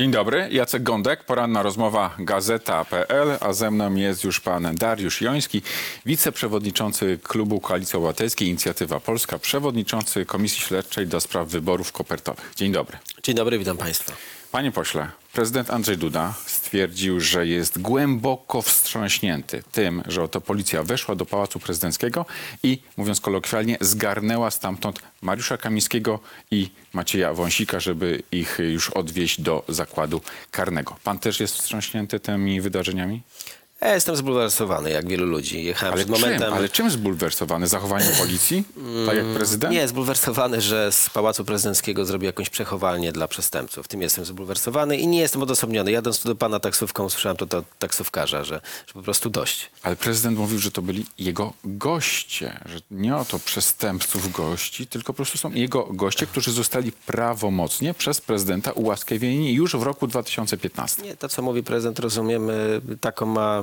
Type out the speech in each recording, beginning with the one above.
Dzień dobry, Jacek Gądek, poranna rozmowa Gazeta.pl, a ze mną jest już pan Dariusz Joński, wiceprzewodniczący Klubu Koalicji Obywatelskiej Inicjatywa Polska, przewodniczący Komisji Śledczej do spraw wyborów kopertowych. Dzień dobry. Dzień dobry, witam Państwa. Panie pośle, prezydent Andrzej Duda stwierdził, że jest głęboko wstrząśnięty tym, że oto policja weszła do Pałacu Prezydenckiego i, mówiąc kolokwialnie, zgarnęła stamtąd Mariusza Kamińskiego i Macieja Wąsika, żeby ich już odwieźć do zakładu karnego. Pan też jest wstrząśnięty tymi wydarzeniami? Ja jestem zbulwersowany, jak wielu ludzi. Jechałem Ale przed czym? momentem... Ale czym zbulwersowany? Zachowaniem policji? Tak jak prezydent? Nie, zbulwersowany, że z Pałacu Prezydenckiego zrobił jakąś przechowalnię dla przestępców. Tym jestem zbulwersowany i nie jestem odosobniony. Jadąc tu do pana taksówką, usłyszałem to od taksówkarza, że, że po prostu dość. Ale prezydent mówił, że to byli jego goście, że nie oto przestępców gości, tylko po prostu są jego goście, którzy zostali prawomocnie przez prezydenta ułaskawieni już w roku 2015. Nie, to co mówi prezydent, rozumiemy, taką ma,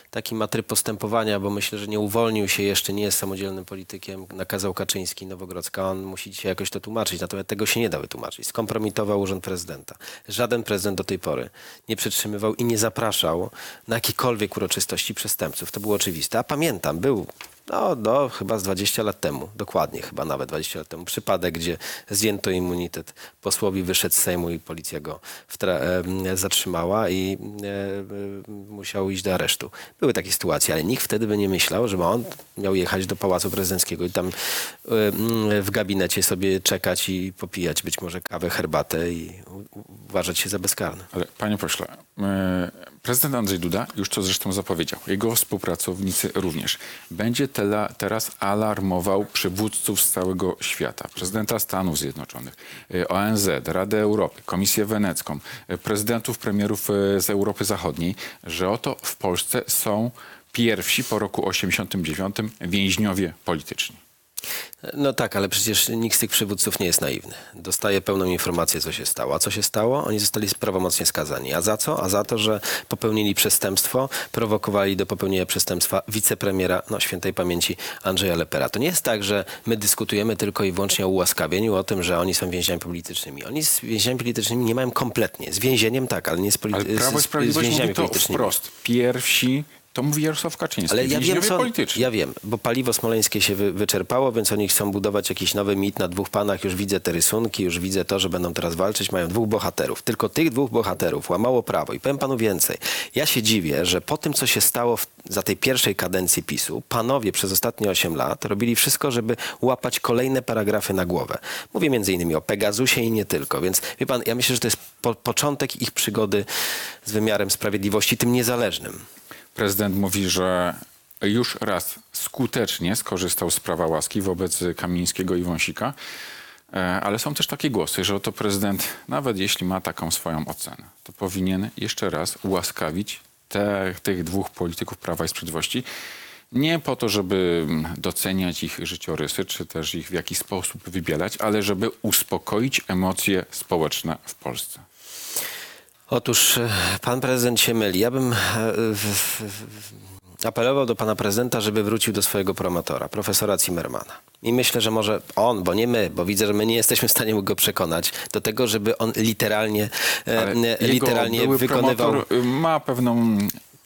taki ma tryb postępowania, bo myślę, że nie uwolnił się jeszcze, nie jest samodzielnym politykiem. Nakazał Kaczyński, Nowogrodzka, on musi dzisiaj jakoś to tłumaczyć, natomiast tego się nie da wytłumaczyć. Skompromitował urząd prezydenta. Żaden prezydent do tej pory nie przytrzymywał i nie zapraszał na jakiekolwiek uroczystości przestępców. To było oczywiste. A pamiętam, był no, no, chyba z 20 lat temu, dokładnie chyba nawet 20 lat temu, przypadek, gdzie zdjęto immunitet posłowi, wyszedł z Sejmu i policja go e, zatrzymała i e, e, musiał iść do aresztu. Były takie sytuacje, ale nikt wtedy by nie myślał, że on miał jechać do Pałacu Prezydenckiego i tam e, w gabinecie sobie czekać i popijać być może kawę, herbatę i uważać się za bezkarny. Ale panie pośle, e, prezydent Andrzej Duda już to zresztą zapowiedział, jego współpracownicy również. Będzie tela, teraz alarmował przywódców z całego świata, prezydenta Stanów Zjednoczonych, e, ONZ, Radę Europy, Komisję Wenecką, prezydentów, premierów z Europy Zachodniej, że oto w Polsce są pierwsi po roku 89 więźniowie polityczni. No tak, ale przecież nikt z tych przywódców nie jest naiwny. Dostaje pełną informację, co się stało. A co się stało? Oni zostali prawomocnie skazani. A za co? A za to, że popełnili przestępstwo, prowokowali do popełnienia przestępstwa wicepremiera, no świętej pamięci Andrzeja Lepera. To nie jest tak, że my dyskutujemy tylko i wyłącznie o ułaskawieniu, o tym, że oni są więźniami politycznymi. Oni z więźniami politycznymi nie mają kompletnie. Z więzieniem tak, ale nie z, Ale polity- Prawo i z, z więźniami mówi to politycznymi. wprost. Pierwsi, to mówi Jarosław Kaczyński, Ale ja wiem, co, ja wiem, bo paliwo smoleńskie się wy, wyczerpało, więc oni chcą budować jakiś nowy mit na dwóch panach. Już widzę te rysunki, już widzę to, że będą teraz walczyć. Mają dwóch bohaterów. Tylko tych dwóch bohaterów łamało prawo. I powiem panu więcej. Ja się dziwię, że po tym, co się stało w, za tej pierwszej kadencji PiSu, panowie przez ostatnie 8 lat robili wszystko, żeby łapać kolejne paragrafy na głowę. Mówię między innymi o Pegasusie i nie tylko. Więc wie pan, ja myślę, że to jest po, początek ich przygody z wymiarem sprawiedliwości, tym niezależnym. Prezydent mówi, że już raz skutecznie skorzystał z prawa łaski wobec Kamińskiego i Wąsika, E, ale są też takie głosy, że oto prezydent, nawet jeśli ma taką swoją ocenę, to powinien jeszcze raz ułaskawić te, tych dwóch polityków Prawa i Sprawiedliwości. Nie po to, żeby doceniać ich życiorysy, czy też ich w jakiś sposób wybielać, ale żeby uspokoić emocje społeczne w Polsce. Otóż e, pan prezydent się myli. Ja bym e, apelował do pana prezydenta, żeby wrócił do swojego promotora, profesora Zimmermana. I myślę, że może on, bo nie my, bo widzę, że my nie jesteśmy w stanie go przekonać do tego, żeby on literalnie, e, Ale literalnie wykonywał... y, ma pewną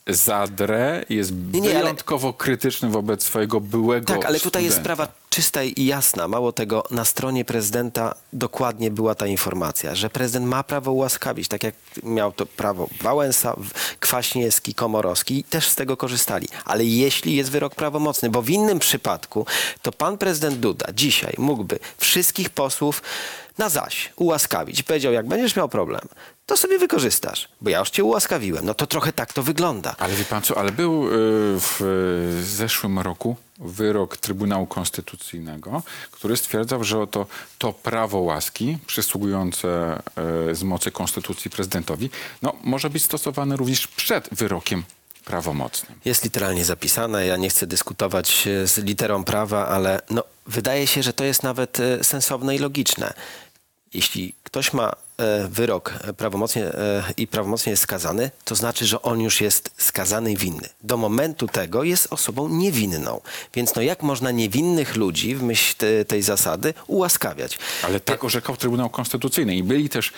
zadrę, jest nie, ale- wyjątkowo krytyczny wobec swojego byłego Tak, ale tutaj jest sprawa czysta i jasna. Mało tego, na stronie prezydenta dokładnie była ta informacja, że prezydent ma prawo ułaskawić, tak jak miał to prawo Wałęsa, Kwaśniewski, Komorowski i też z tego korzystali. Ale jeśli jest wyrok prawomocny, bo w innym przypadku, to pan prezydent Duda dzisiaj mógłby wszystkich posłów na zaś ułaskawić. Powiedział, jak będziesz miał problem, to sobie wykorzystasz, bo ja już cię ułaskawiłem. No to trochę tak to wygląda. Ale wie pan co, ale był y, w y, zeszłym roku wyrok Trybunału Konstytucyjnego, który stwierdzał, że oto to prawo łaski przysługujące y, z mocy Konstytucji prezydentowi, no, może być stosowane również przed wyrokiem prawomocnym. Jest literalnie zapisane. Ja nie chcę dyskutować z literą prawa, ale no, wydaje się, że to jest nawet sensowne i logiczne. Jeśli ktoś ma e, wyrok e, prawomocnie e, i prawomocnie jest skazany, to znaczy, że on już jest skazany i winny. Do momentu tego jest osobą niewinną. Więc no jak można niewinnych ludzi w myśl te, tej zasady ułaskawiać? Ale tak orzekał Trybunał Konstytucyjny i byli też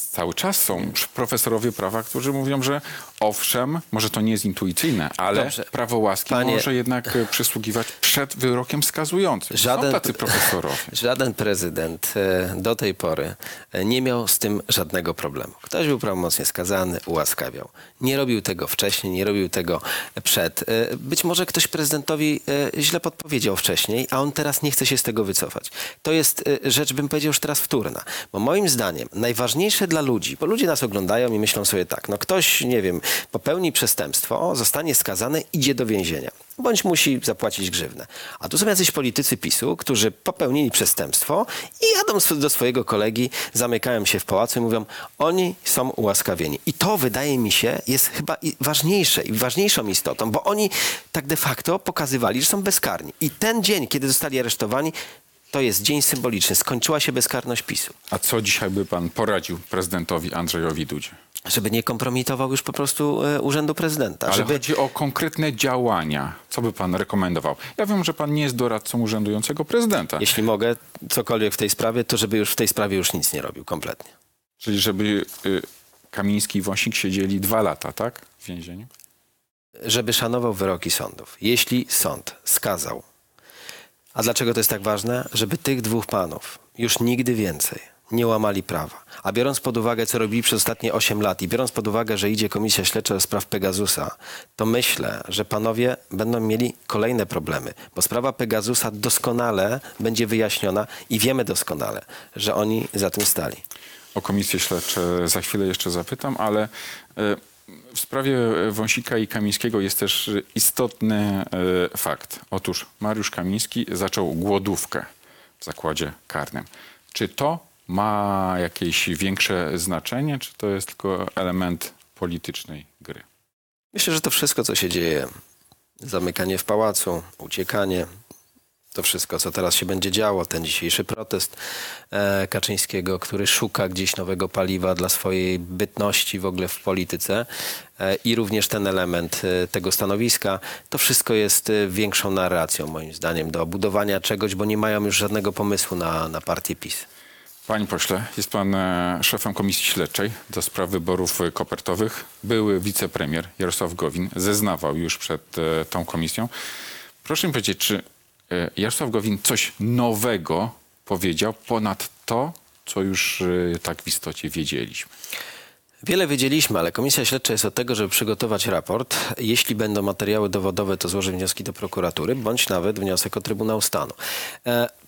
Cały czas są pr- profesorowie prawa, którzy mówią, że owszem, może to nie jest intuicyjne, ale Dobrze. prawo łaski Panie- może jednak e, przysługiwać przed wyrokiem skazującym. Żaden- Są tacy profesorowie. Żaden prezydent e, do tej pory e, nie miał z tym żadnego problemu. Ktoś był prawomocnie skazany, ułaskawiał. Nie robił tego wcześniej, nie robił tego przed. Być może ktoś prezydentowi źle podpowiedział wcześniej, a on teraz nie chce się z tego wycofać. To jest rzecz, bym powiedział już teraz wtórna. Bo moim zdaniem najważniejsze dla ludzi, bo ludzie nas oglądają i myślą sobie tak, no ktoś, nie wiem, popełni przestępstwo, zostanie skazany, idzie do więzienia. Bądź musi zapłacić grzywnę. A tu są jacyś politycy PiSu, którzy popełnili przestępstwo i jadą do swojego kolegi, zamykają się w pałacu i mówią, oni są ułaskawieni. I to wydaje mi się jest chyba ważniejsze i ważniejszą istotą, bo oni tak de facto pokazywali, że są bezkarni. I ten dzień, kiedy zostali aresztowani, to jest dzień symboliczny. Skończyła się bezkarność PiSu. A co dzisiaj by pan poradził prezydentowi Andrzejowi Dudzie? Żeby nie kompromitował już po prostu e, urzędu prezydenta. Ale żeby... chodzi o konkretne działania. Co by pan rekomendował? Ja wiem, że pan nie jest doradcą urzędującego prezydenta. Jeśli mogę cokolwiek w tej sprawie, to żeby już w tej sprawie już nic nie robił kompletnie. Czyli żeby y, Kamiński i Wąsik siedzieli dwa lata, tak? W więzieniu? żeby szanował wyroki sądów. Jeśli sąd skazał, a dlaczego to jest tak ważne? Żeby tych dwóch panów już nigdy więcej nie łamali prawa. A biorąc pod uwagę, co robili przez ostatnie 8 lat i biorąc pod uwagę, że idzie Komisja Śledcza do spraw Pegasusa, to myślę, że panowie będą mieli kolejne problemy, bo sprawa Pegasusa doskonale będzie wyjaśniona i wiemy doskonale, że oni za tym stali. O komisje śledcze za chwilę jeszcze zapytam, ale e, w sprawie Wąsika i Kamińskiego jest też istotny e, fakt. Otóż Mariusz Kamiński zaczął głodówkę w zakładzie karnym. Czy to ma jakieś większe znaczenie, czy to jest tylko element politycznej gry? Myślę, że to wszystko, co się dzieje, zamykanie w pałacu, uciekanie, to wszystko, co teraz się będzie działo, ten dzisiejszy protest e, Kaczyńskiego, który szuka gdzieś nowego paliwa dla swojej bytności w ogóle w polityce e, i również ten element e, tego stanowiska, to wszystko jest większą narracją moim zdaniem do budowania czegoś, bo nie mają już żadnego pomysłu na, na partię PiS. Panie pośle, jest pan szefem Komisji Śledczej do spraw wyborów kopertowych. Były wicepremier Jarosław Gowin zeznawał już przed tą komisją. Proszę mi powiedzieć, czy Jarosław Gowin coś nowego powiedział ponad to, co już e, tak w istocie wiedzieliśmy? Wiele wiedzieliśmy, ale Komisja Śledcza jest od tego, żeby przygotować raport. Jeśli będą materiały dowodowe, to złoży wnioski do prokuratury, bądź nawet wniosek o Trybunał Stanu.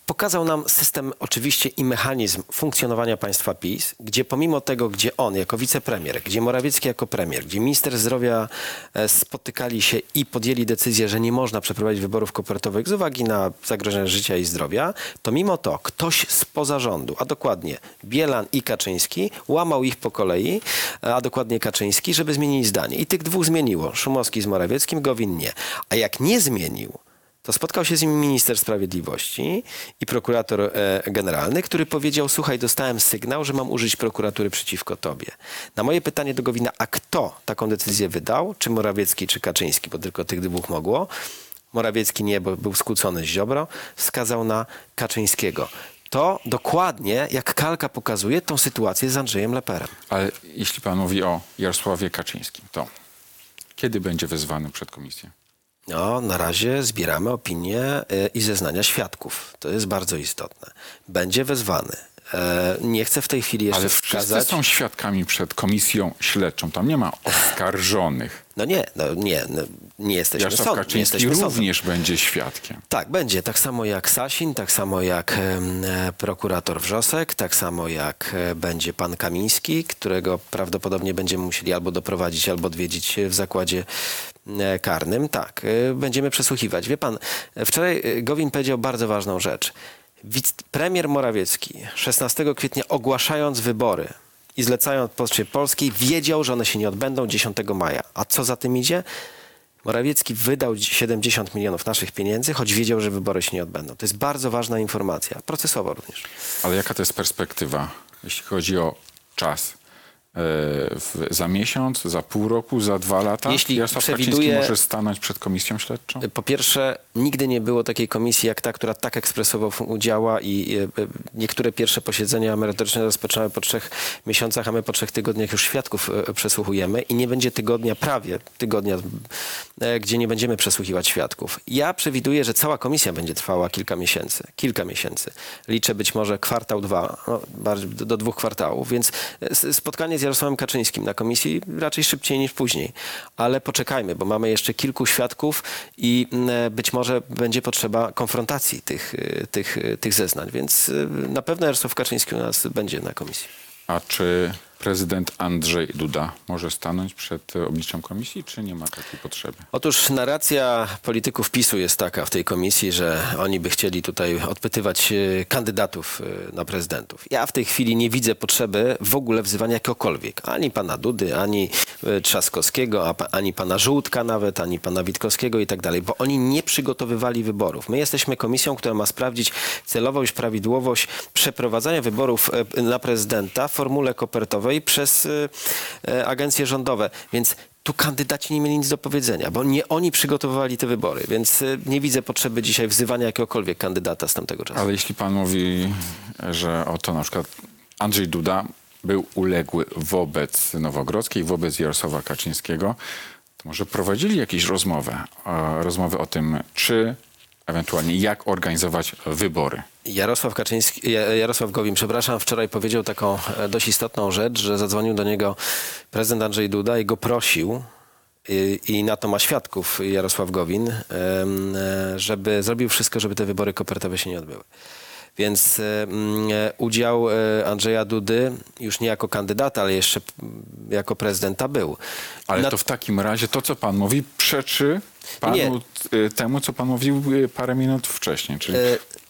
E, pokazał nam system oczywiście i mechanizm funkcjonowania państwa PiS, gdzie pomimo tego, gdzie on jako wicepremier, gdzie Morawiecki jako premier, gdzie minister zdrowia e, spotykali się i podjęli decyzję, że nie można przeprowadzić wyborów kopertowych z uwagi na zagrożenie życia i zdrowia, to mimo to ktoś spoza rządu, a dokładnie Bielan i Kaczyński, łamał ich po kolei, a dokładnie Kaczyński, żeby zmienili zdanie. I tych dwóch zmieniło. Szumowski z Morawieckim, Gowin nie. A jak nie zmienił, to spotkał się z nim minister sprawiedliwości i prokurator e, generalny, który powiedział: Słuchaj, dostałem sygnał, że mam użyć prokuratury przeciwko tobie. Na moje pytanie do Gowina, a kto taką decyzję wydał? Czy Morawiecki, czy Kaczyński, bo tylko tych dwóch mogło. Morawiecki nie, bo był skłócony z Ziobro, wskazał na Kaczyńskiego. To dokładnie, jak kalka pokazuje, tą sytuację z Andrzejem Leperem. Ale jeśli pan mówi o Jarosławie Kaczyńskim, to kiedy będzie wezwany przed komisję? No, na razie zbieramy opinie e, i zeznania świadków. To jest bardzo istotne. Będzie wezwany. E, Nie chcę w tej chwili jeszcze Ale wszyscy wskazać. są świadkami przed komisją śledczą. Tam nie ma oskarżonych. No nie, no nie, no, nie jesteśmy Jarosław sąd, nie jesteśmy sądem. również będzie świadkiem. Tak, będzie. Tak samo jak Sasin, tak samo jak e, prokurator Wrzosek, tak samo jak e, będzie pan Kamiński, którego prawdopodobnie będziemy musieli albo doprowadzić, albo odwiedzić w zakładzie karnym. Tak, e, będziemy przesłuchiwać. Wie pan, e, wczoraj e, Gowin powiedział bardzo ważną rzecz. Premier Morawiecki 16 kwietnia ogłaszając wybory i zlecając Poczcie Polskiej wiedział, że one się nie odbędą 10 maja. A co za tym idzie? Morawiecki wydał 70 milionów naszych pieniędzy, choć wiedział, że wybory się nie odbędą. To jest bardzo ważna informacja, procesowa również. Ale jaka to jest perspektywa, jeśli chodzi o czas? E, w, za miesiąc, za pół roku, za dwa lata? Jeśli Jarosław przewiduje- Kaczyński może stanąć przed komisją śledczą? Po pierwsze, nigdy nie było takiej komisji jak ta, która tak ekspresowo działa i e, e, niektóre pierwsze posiedzenia merytoryczne rozpoczynały po trzech miesiącach, a my po trzech tygodniach już świadków e, przesłuchujemy i nie będzie tygodnia, prawie tygodnia, e, gdzie nie będziemy przesłuchiwać świadków. Ja przewiduję, że cała komisja będzie trwała kilka miesięcy. Kilka miesięcy. Liczę być może kwartał, dwa, no, do, dwóch kwartałów, więc e, spotkanie z Jarosławem Kaczyńskim na komisji raczej szybciej niż później. Ale poczekajmy, bo mamy jeszcze kilku świadków i być może będzie potrzeba konfrontacji tych, y, tych, y, tych zeznań, więc y, na pewno Jarosław Kaczyński u nas będzie na komisji. A czy prezydent Andrzej Duda może stanąć przed e, obliczem komisji, czy nie ma takiej potrzeby? Otóż narracja polityków PiSu jest taka w tej komisji, że oni by chcieli tutaj odpytywać e, kandydatów e, na prezydentów. Ja w tej chwili nie widzę potrzeby w ogóle wzywania jakiegokolwiek. Ani pana Dudy, ani Trzaskowskiego, ani pana Żółtka nawet, ani pana Witkowskiego i tak dalej, bo oni nie przygotowywali wyborów. My jesteśmy komisją, która ma sprawdzić celowość, prawidłowość przeprowadzania wyborów na prezydenta w formule kopertowej przez e, e, agencje rządowe. Więc tu kandydaci nie mieli nic do powiedzenia, bo nie oni przygotowywali te wybory, więc y, nie widzę potrzeby dzisiaj wzywania jakiegokolwiek kandydata z tamtego czasu. Ale jeśli pan mówi, że oto na przykład Andrzej Duda był uległy wobec Nowogrodzkiej, wobec Jarosława Kaczyńskiego, to może prowadzili jakieś rozmowę, e, rozmowy o tym, czy ewentualnie jak organizować wybory. Jarosław Kaczyński, Ja- Jarosław Gowin, przepraszam, wczoraj powiedział taką e, dość istotną rzecz, że zadzwonił do niego prezydent Andrzej Duda i go prosił, i, na to ma świadków Jarosław Gowin, e, żeby zrobił wszystko, żeby te wybory kopertowe się nie odbyły. Więc e, mm, e, udział e, Andrzeja Dudy już nie jako kandydata, ale jeszcze mm, jako prezydenta był. Ale to w takim razie to, co pan mówi, przeczy panu Nie. temu, co pan mówił parę minut wcześniej. Czyli E,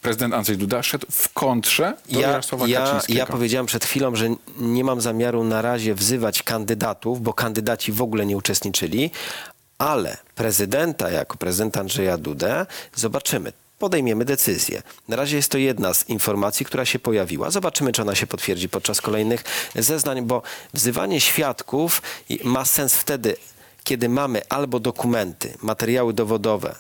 prezydent Andrzej Duda szedł w kontrze do Ja, Jarosława ja, ja powiedziałem przed chwilą, że nie mam zamiaru na razie wzywać kandydatów, bo kandydaci w ogóle nie uczestniczyli, ale prezydenta jako prezydenta Andrzeja Dudę zobaczymy. Podejmiemy decyzję. Na razie jest to jedna z informacji, która się pojawiła. Zobaczymy, czy ona się potwierdzi podczas kolejnych zeznań, bo wzywanie świadków ma sens wtedy, kiedy mamy albo dokumenty, materiały dowodowe,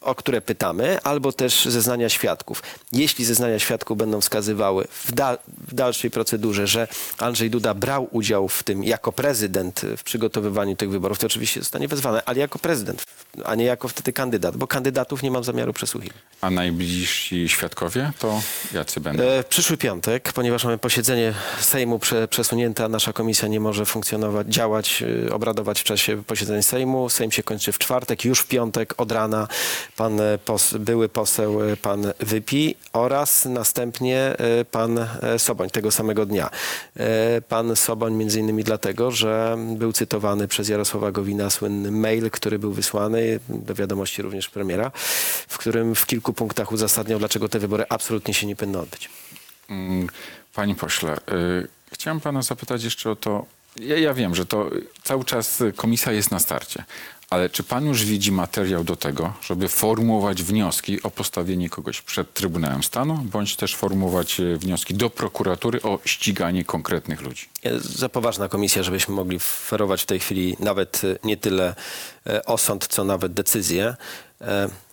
o które pytamy, albo też zeznania świadków. Jeśli zeznania świadków będą wskazywały w, dal, w dalszej procedurze, że Andrzej Duda brał udział w tym jako prezydent w przygotowywaniu tych wyborów, to oczywiście zostanie wezwany, ale jako prezydent, a nie jako wtedy kandydat, bo kandydatów nie mam zamiaru przesłuchiwać. A najbliżsi świadkowie to jacy będą? E, przyszły piątek, ponieważ mamy posiedzenie Sejmu prze, przesunięte, a nasza komisja nie może funkcjonować, działać, e, obradować w czasie posiedzeń Sejmu. Sejm się kończy w czwartek, już w piątek od rana pan e, pos, były poseł e, pan Wypi oraz następnie e, pan Soboń tego samego dnia. Pan Soboń między innymi dlatego, że był cytowany przez Jarosława Gowina słynny mail, który był wysłany do wiadomości również premiera, w którym w kilku punktach uzasadniał, dlaczego te wybory absolutnie się nie powinny odbyć. Mm, Panie pośle, y, chciałem pana zapytać jeszcze o to. Ja, ja wiem, że to cały czas komisja jest na starcie, ale czy pan już widzi materiał do tego, żeby formułować wnioski o postawienie kogoś przed Trybunałem Stanu, bądź też formułować y, wnioski do prokuratury o ściganie konkretnych ludzi? Za poważna komisja, żebyśmy mogli ferować w tej chwili nawet e, nie tyle e, osąd, co nawet decyzję.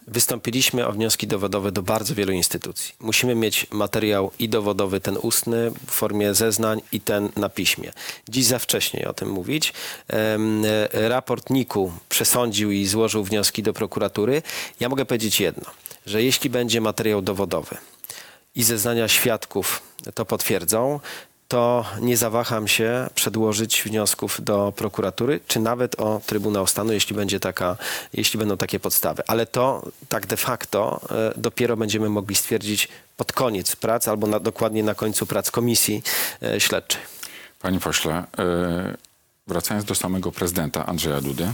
Wystąpiliśmy o wnioski dowodowe do bardzo wielu instytucji. Musimy mieć materiał i dowodowy, ten ustny w formie zeznań i ten na piśmie. Dziś za wcześnie o tym mówić. E, Raport NIK-u przesądził i złożył wnioski do prokuratury. Ja mogę powiedzieć jedno, że jeśli będzie materiał dowodowy, i zeznania świadków to potwierdzą, to nie zawaham się przedłożyć wniosków do prokuratury, czy nawet o Trybunał Stanu, jeśli, będzie taka, jeśli będą takie podstawy. Ale to tak de facto e, dopiero będziemy mogli stwierdzić pod koniec prac, albo na, dokładnie na końcu prac komisji e, śledczej. Panie pośle, y, wracając do samego prezydenta Andrzeja Dudy.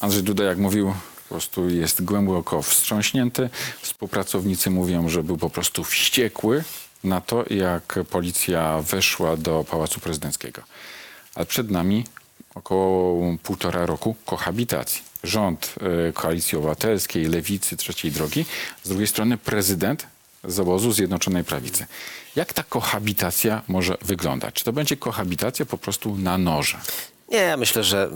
Andrzej Duda, jak mówił, po prostu jest głęboko wstrząśnięty. Współpracownicy mówią, że był po prostu wściekły na to, jak policja weszła do Pałacu Prezydenckiego. Ale przed nami około półtora roku kohabitacji. Rząd y, Koalicji Obywatelskiej, Lewicy, Trzeciej Drogi, z drugiej strony prezydent z obozu Zjednoczonej Prawicy. Jak ta kohabitacja może wyglądać? Czy to będzie kohabitacja po prostu na noże? Nie, ja myślę, że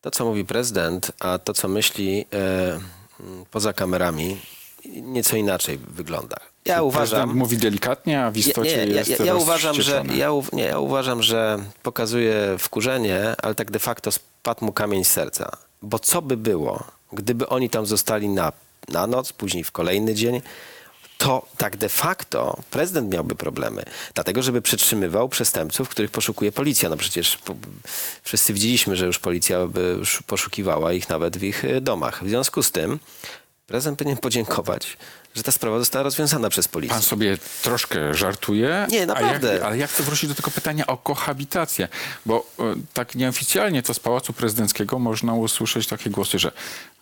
to, co mówi prezydent, a to, co myśli e, poza kamerami nieco inaczej wygląda. Ja Prezydent uważam... mówi delikatnie, a w istocie nie, nie, jest ja, ja, uważam, że, ja, nie, ja uważam, że pokazuje wkurzenie, ale tak de facto spadł mu kamień z serca. Bo co by było, gdyby oni tam zostali na, na noc, później w kolejny dzień, to tak de facto prezydent miałby problemy. Dlatego, żeby przetrzymywał przestępców, których poszukuje policja. No przecież po, wszyscy widzieliśmy, że już policja by już poszukiwała ich nawet w ich y, domach. W związku z tym prezydent powinien podziękować, że ta sprawa została rozwiązana przez policję. Pan sobie troszkę żartuje. Nie, naprawdę. Jak, ale ja chcę wrócić do tego pytania o kohabitację, bo e, tak nieoficjalnie to z Pałacu Prezydenckiego można usłyszeć takie głosy, że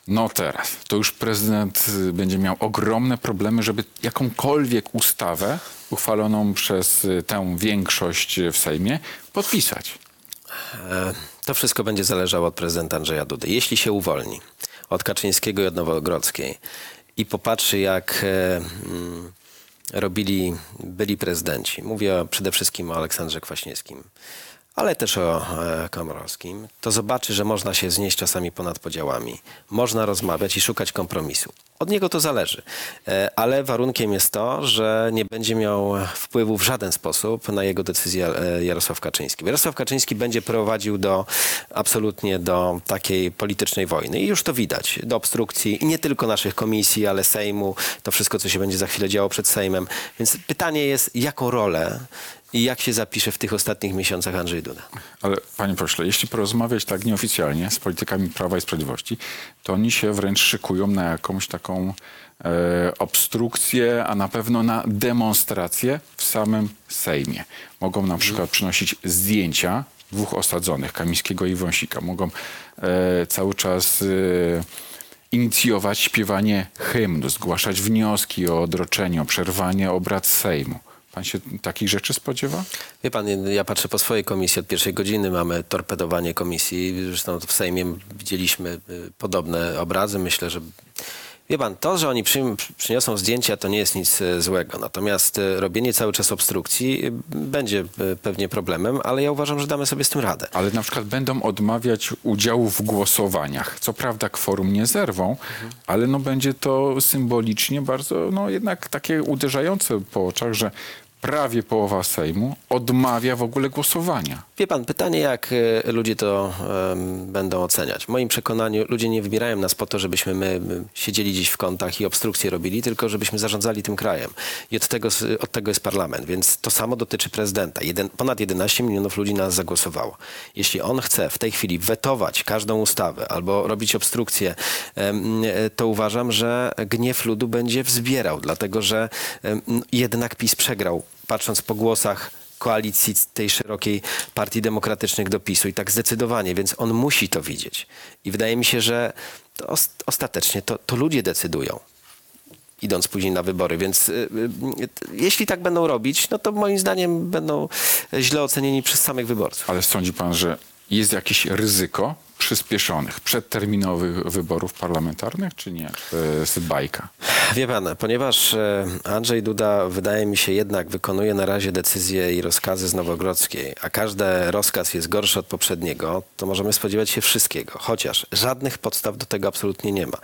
no teraz, to już prezydent y, będzie miał ogromne problemy, żeby jakąkolwiek ustawę uchwaloną przez y, tę większość w Sejmie podpisać. E, To wszystko będzie zależało od prezydenta Andrzeja Dudy. Jeśli się uwolni od Kaczyńskiego i od Nowogrodzkiej. I popatrzy, jak e, mm, robili byli prezydenci, mówię przede wszystkim o Aleksandrze Kwaśniewskim, ale też o e, Komorowskim, to zobaczy, że można się znieść czasami ponad podziałami. Można rozmawiać i szukać kompromisu. Od niego to zależy. E, Ale warunkiem jest to, że nie będzie miał wpływu w żaden sposób na jego decyzję e, Jarosław Kaczyński. Jarosław Kaczyński będzie prowadził do absolutnie do takiej politycznej wojny. I już to widać. Do obstrukcji nie tylko naszych komisji, ale Sejmu. To wszystko, co się będzie za chwilę działo przed Sejmem. Więc pytanie jest, jaką rolę i jak się zapisze w tych ostatnich miesiącach Andrzej Duda. Ale panie pośle, jeśli porozmawiać tak nieoficjalnie z politykami Prawa i Sprawiedliwości, to oni się wręcz szykują na jakąś taką e, obstrukcję, a na pewno na demonstrację w samym Sejmie. Mogą na przykład przynosić zdjęcia dwóch osadzonych, Kamińskiego i Wąsika. Mogą e, cały czas e, inicjować śpiewanie hymnu, zgłaszać wnioski o odroczenie, o przerwanie obrad Sejmu. Pan się takich rzeczy spodziewa? Wie pan, ja patrzę po swojej komisji od pierwszej godziny. Mamy torpedowanie komisji. Zresztą w Sejmie widzieliśmy y, podobne obrazy. Myślę, że. Wie pan, to, że oni przyniosą zdjęcia, to nie jest nic y, złego. Natomiast y, robienie cały czas obstrukcji będzie pewnie problemem, ale ja uważam, że damy sobie z tym radę. Ale na przykład będą odmawiać udziału w głosowaniach. Co prawda kworum nie zerwą, ale no będzie to symbolicznie bardzo, no jednak takie uderzające po oczach, że prawie połowa Sejmu odmawia w ogóle głosowania. Wie pan, pytanie, jak e, ludzie to em, będą oceniać. W moim przekonaniu ludzie nie wybierają nas po to, żebyśmy my, siedzieli gdzieś w kątach i obstrukcje robili, tylko żebyśmy zarządzali tym krajem. I od tego, od tego jest parlament. Więc to samo dotyczy prezydenta. Jeden, ponad 11 milionów ludzi na nas zagłosowało. Jeśli on chce w tej chwili wetować każdą ustawę albo robić obstrukcję, em, e, to uważam, że gniew ludu będzie wzbierał, dlatego że em, jednak PiS przegrał, patrząc po głosach koalicji tej szerokiej partii demokratycznych do PiSu i tak zdecydowanie, więc on musi to widzieć. I wydaje mi się, że to os- ostatecznie to, to ludzie decydują. Idąc później na wybory, więc y, y, jeśli tak będą robić, no to moim zdaniem będą źle ocenieni przez samych wyborców. Ale sądzi pan, że jest jakieś ryzyko przyspieszonych, przedterminowych wyborów parlamentarnych, czy nie? Czy to jest bajka? Wie pan, ponieważ e, Andrzej Duda wydaje mi się jednak wykonuje na razie decyzje i rozkazy z Nowogrodzkiej, a każdy rozkaz jest gorszy od poprzedniego, to możemy spodziewać się wszystkiego, chociaż żadnych podstaw do tego absolutnie nie ma.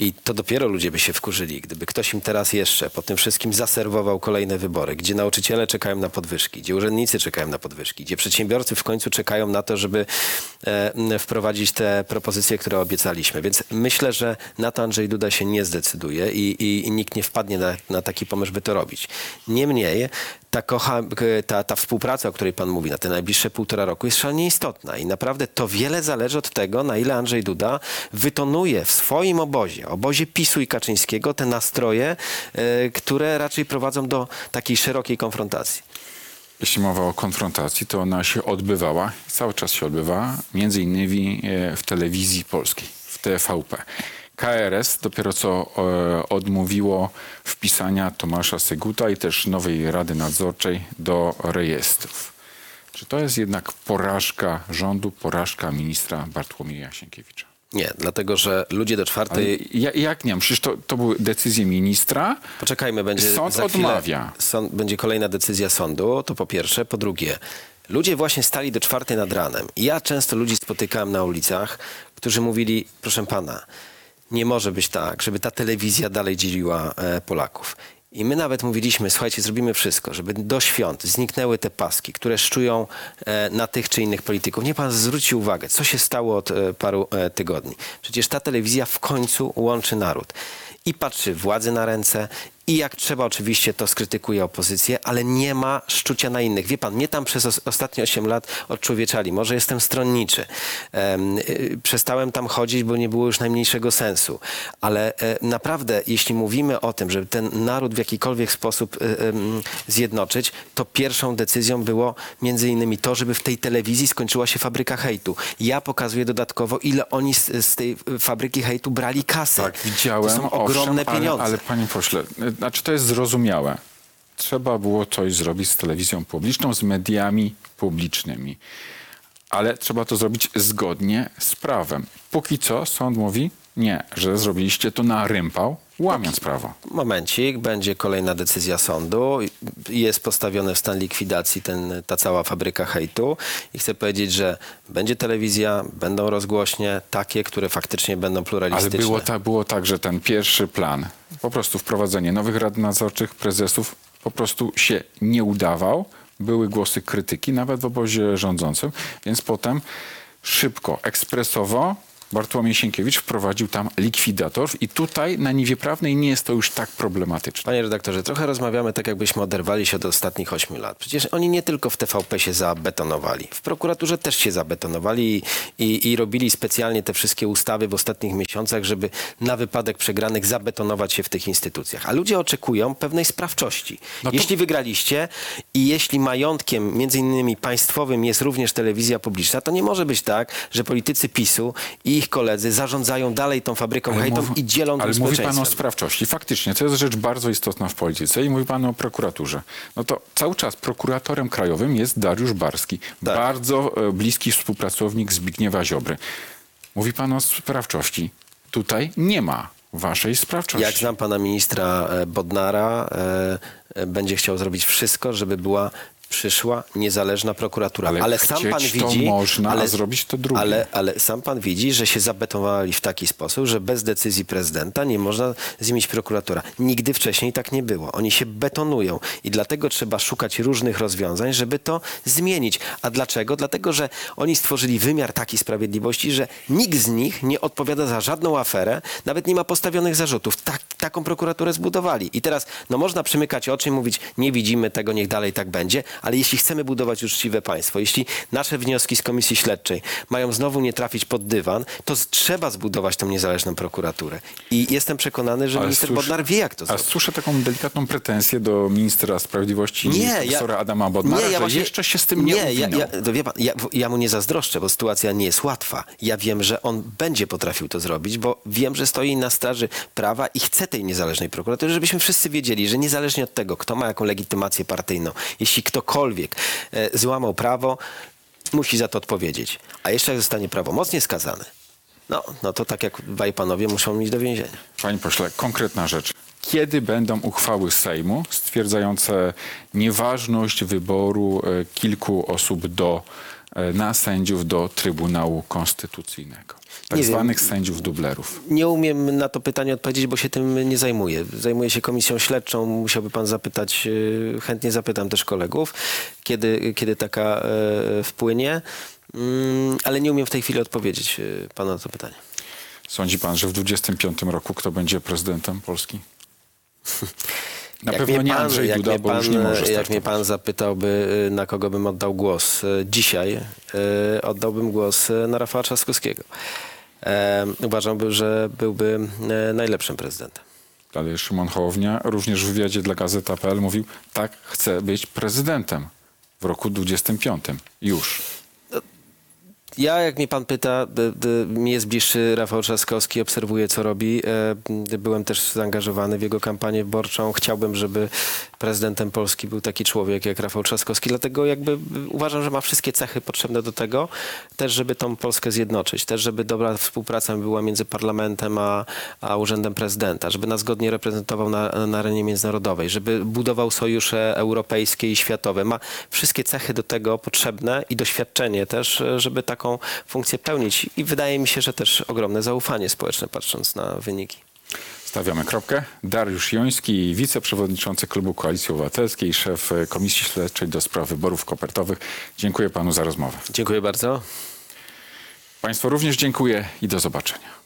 I to dopiero ludzie by się wkurzyli, gdyby ktoś im teraz jeszcze po tym wszystkim zaserwował kolejne wybory, gdzie nauczyciele czekają na podwyżki, gdzie urzędnicy czekają na podwyżki, gdzie przedsiębiorcy w końcu czekają na to, żeby e, wprowadzić te propozycje, które obiecaliśmy. Więc myślę, że na to Andrzej Duda się nie zdecyduje i, i, i nikt nie wpadnie na, na taki pomysł, by to robić. Niemniej ta, kocha, ta, ta współpraca, o której pan mówi, na te najbliższe półtora roku jest szalenie istotna i naprawdę to wiele zależy od tego, na ile Andrzej Duda wytonuje w swoim obozie, obozie PiSu i Kaczyńskiego, te nastroje, e, które raczej prowadzą do takiej szerokiej konfrontacji. Jeśli mowa o konfrontacji, to ona się odbywała, cały czas się odbywa, między innymi e, w telewizji polskiej, w TVP. KRS dopiero co e, odmówiło wpisania Tomasza Syguta i też nowej Rady Nadzorczej do rejestrów. Czy to jest jednak porażka rządu, porażka ministra Bartłomieja Sienkiewicza? Nie, dlatego że ludzie do czwartej... ja, jak nie? Przecież to, to były decyzje ministra. Poczekajmy, będzie Sąd za chwilę, odmawia. Sąd, będzie kolejna decyzja sądu, to po pierwsze. Po drugie, ludzie właśnie stali do czwartej nad ranem. Ja często ludzi spotykałem na ulicach, którzy mówili, proszę pana, nie może być tak, żeby ta telewizja dalej dzieliła e, Polaków. I my nawet mówiliśmy, słuchajcie, zrobimy wszystko, żeby do świąt zniknęły te paski, które szczują e, na tych czy innych polityków. Niech pan zwróci uwagę, co się stało od e, paru tygodni. Przecież ta telewizja w końcu łączy naród i patrzy władzy na ręce i jak trzeba oczywiście to skrytykuje opozycję, ale nie ma szczucia na innych. Wie pan, mnie tam przez os- ostatnie 8 lat odczłowieczali. Może jestem stronniczy. Y, przestałem tam chodzić, bo nie było już najmniejszego sensu. Ale e, naprawdę, jeśli mówimy o tym, żeby ten naród w jakikolwiek sposób em, zjednoczyć, to pierwszą decyzją było między innymi to, żeby w tej telewizji skończyła się fabryka hejtu. Ja pokazuję dodatkowo, ile oni z, z tej fabryki hejtu brali kasę. Tak, widziałem. To są ogromne owszem, pieniądze. Ale, ale panie pośle, y, znaczy to jest zrozumiałe. Trzeba było coś zrobić z telewizją publiczną, z mediami publicznymi. Ale trzeba to zrobić zgodnie z prawem. Póki co sąd mówi nie, że zrobiliście to na rympał, łamiąc prawo. Momencik, będzie kolejna decyzja sądu. Jest postawiony w stan likwidacji ten, ta cała fabryka hejtu. I chcę powiedzieć, że będzie telewizja, będą rozgłośnie, takie, które faktycznie będą Ale pluralistyczne. było, tak, było tak, że ten pierwszy plan, po prostu wprowadzenie nowych rad nadzorczych, prezesów, po prostu się nie udawał. Były głosy krytyki, nawet w obozie rządzącym, więc potem szybko, ekspresowo Bartłomiej Sienkiewicz wprowadził tam likwidatorów i tutaj na niwie prawnej nie jest to już tak problematyczne. Panie redaktorze, trochę rozmawiamy tak, jakbyśmy oderwali się od ostatnich ośmiu lat. Przecież oni nie tylko w TVP się zabetonowali, w prokuraturze też się zabetonowali i, i, i robili specjalnie te wszystkie ustawy w ostatnich miesiącach, żeby na wypadek przegranych zabetonować się w tych instytucjach. A ludzie oczekują pewnej sprawczości. No to- Jeśli wygraliście i jeśli majątkiem między innymi państwowym jest również telewizja publiczna, to nie może być tak, że politycy PiSu i ich koledzy zarządzają dalej tą fabryką hejtą mów- i dzielą ale mówi pan o sprawczości. Faktycznie, to jest rzecz bardzo istotna w polityce i mówi pan o prokuraturze. No to cały czas prokuratorem krajowym jest Dariusz Barski. Tak. Bardzo e, bliski współpracownik Zbigniewa Ziobry. Mówi pan o sprawczości. Tutaj nie ma waszej sprawczości. Jak znam pana ministra e, Bodnara, e, będzie chciał zrobić wszystko, żeby była przyszła, niezależna prokuratura. Ale sam chcieć pan to widzi, można, ale, zrobić to drugie. Ale, ale sam pan widzi, że się zabetonowali w taki sposób, że bez decyzji prezydenta nie można zmienić prokuratora. Nigdy wcześniej tak nie było. Oni się betonują i dlatego trzeba szukać różnych rozwiązań, żeby to zmienić. A dlaczego? Dlatego, że oni stworzyli wymiar takiej sprawiedliwości, że nikt z nich nie odpowiada za żadną aferę, nawet nie ma postawionych zarzutów. Tak, taką prokuraturę zbudowali. I teraz no, można przymykać oczy i mówić, nie widzimy tego, niech dalej tak będzie, ale jeśli chcemy budować uczciwe państwo, jeśli nasze wnioski z komisji śledczej mają znowu nie trafić pod dywan, to trzeba zbudować tą niezależną prokuraturę. I jestem przekonany, że Ale minister słysz- Bodnar wie, jak to A zrobić. słyszę taką delikatną pretensję do ministra sprawiedliwości profesora Adama Bodnara, że właśnie- jeszcze się z tym nie, nie ja, ja, to wie pan, ja, ja mu nie zazdroszczę, bo sytuacja nie jest łatwa. Ja wiem, że on będzie potrafił to zrobić, bo wiem, że stoi na straży prawa i chce tej niezależnej prokuratury, żebyśmy wszyscy wiedzieli, że niezależnie od tego, kto ma jaką legitymację partyjną, jeśli ktokolwiek e, złamał prawo, musi za to odpowiedzieć. A jeszcze jak zostanie prawomocnie skazany, no, no to tak jak dwaj panowie muszą iść do więzienia. Panie pośle, konkretna rzecz. Kiedy będą uchwały Sejmu stwierdzające nieważność wyboru e, kilku osób do, na sędziów do Trybunału Konstytucyjnego? Tak Nie wiem. zwanych sędziów dublerów. Nie umiem na to pytanie odpowiedzieć, bo się tym nie zajmuję. Zajmuję się komisją śledczą. Musiałby pan zapytać, yy, chętnie zapytam też kolegów, kiedy, kiedy taka e, wpłynie. Mm, ale nie umiem w tej chwili odpowiedzieć panu na to pytanie. Sądzi pan, że w 25 roku kto będzie prezydentem Polski? Na Jak pewno mnie nie pan- Andrzej Duda, mnie bo już pan- nie może Jak mnie startować. pan zapytałby, y, na kogo bym oddał głos y, dzisiaj, y, oddałbym głos na Rafała Trzaskowskiego. E, uważałbym, że byłby najlepszym prezydentem. Ale Szymon Hołownia również w wywiadzie dla Gazeta.pl mówił, tak, chcę być prezydentem w roku 25. Już. Ja, jak mnie pan pyta, d, d, mi jest bliższy Rafał Trzaskowski, obserwuję, co robi. E, byłem też zaangażowany w jego kampanię wyborczą. Chciałbym, żeby prezydentem Polski był taki człowiek jak Rafał Trzaskowski, dlatego jakby uważam, że ma wszystkie cechy potrzebne do tego, też żeby tą Polskę zjednoczyć, też żeby dobra współpraca była między parlamentem a, a urzędem prezydenta, żeby nas godnie reprezentował na, na arenie międzynarodowej, żeby budował sojusze europejskie i światowe. Ma wszystkie cechy do tego potrzebne i doświadczenie też, e, żeby taką taką funkcję pełnić. I wydaje mi się, że też ogromne zaufanie społeczne, patrząc na wyniki. Stawiamy kropkę. Dariusz Joński, wiceprzewodniczący Klubu Koalicji Obywatelskiej, szef Komisji Śledczej do spraw wyborów kopertowych. Dziękuję panu za rozmowę. Dziękuję bardzo. Państwu również dziękuję i do zobaczenia.